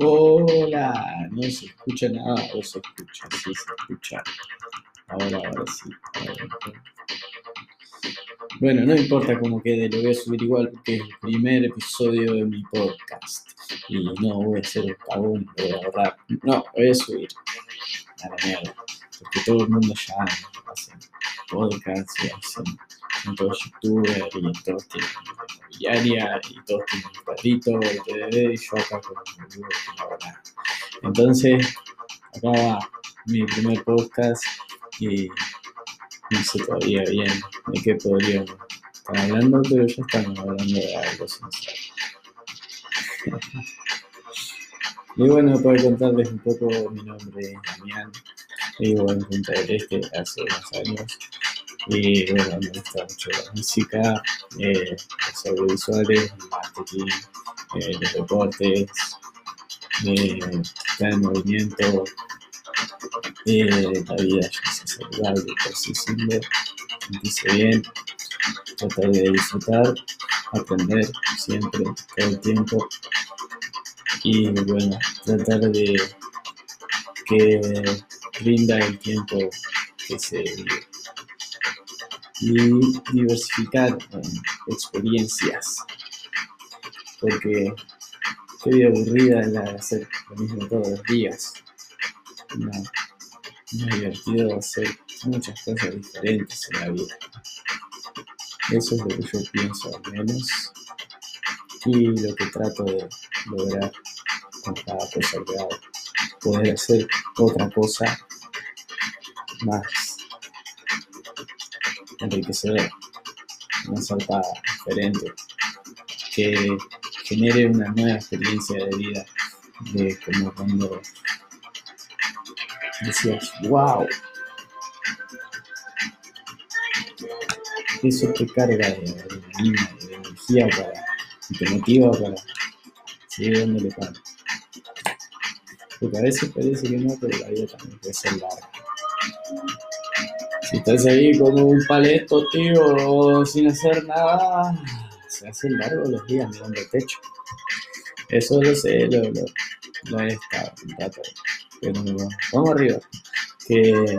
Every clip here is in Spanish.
Hola, no se escucha nada o se escucha, sí se escucha. Ahora, ahora sí. Bueno, no importa cómo quede, lo voy a subir igual porque es el primer episodio de mi podcast. Y no voy a hacer un cagón, voy a ahorrar. No, voy a subir. A la mierda. Porque todo el mundo ya hace podcast y hacen en todos youtubers y todos tienen diaria y todos tienen un perrito, el TDD y yo acá con nada. Entonces, acá va mi primer podcast y no sé todavía bien de qué podríamos estar hablando, pero ya estamos hablando de algo sincero. y bueno, para contarles un poco, mi nombre es Damián, vivo en Punta del Este hace unos años y bueno, me gusta mucho la música, eh, los audiovisuales, el marketing, eh, los deportes, eh, en movimiento, eh, la vida saludable, siendo, sentirse bien, tratar de disfrutar, aprender siempre, todo el tiempo. Y bueno, tratar de que rinda el tiempo que se y diversificar experiencias. Porque qué vida aburrida la de hacer lo mismo todos los días. No, es divertido hacer muchas cosas diferentes en la vida. Eso es lo que yo pienso al menos y lo que trato de lograr con cada cosa que hago. Poder hacer otra cosa más enriquecedor, una salta diferente, que genere una nueva experiencia de vida, de como cuando decías, wow, eso te carga de, de, energía para, y te motiva para seguir dándole pan. Porque a veces parece que no, pero la vida también puede ser larga. Si estás ahí como un paleto, tío, sin hacer nada, se hacen largos los días mirando el techo. Eso lo sé, lo, lo, lo he estado un. Pero vamos arriba. Que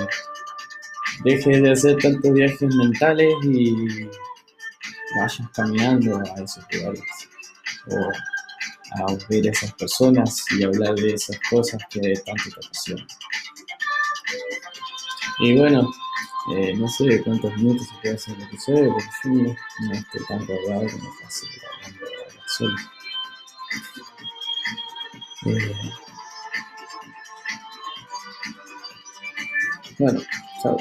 dejes de hacer tantos viajes mentales y vayas caminando a esos lugares. O a ver a esas personas y hablar de esas cosas que tanto te apasionan. Y bueno, eh, no sé cuántos minutos se puede hacer el episodio, porque yo no, no estoy tan robado como seguir hablando solo. Eh, bueno, chao.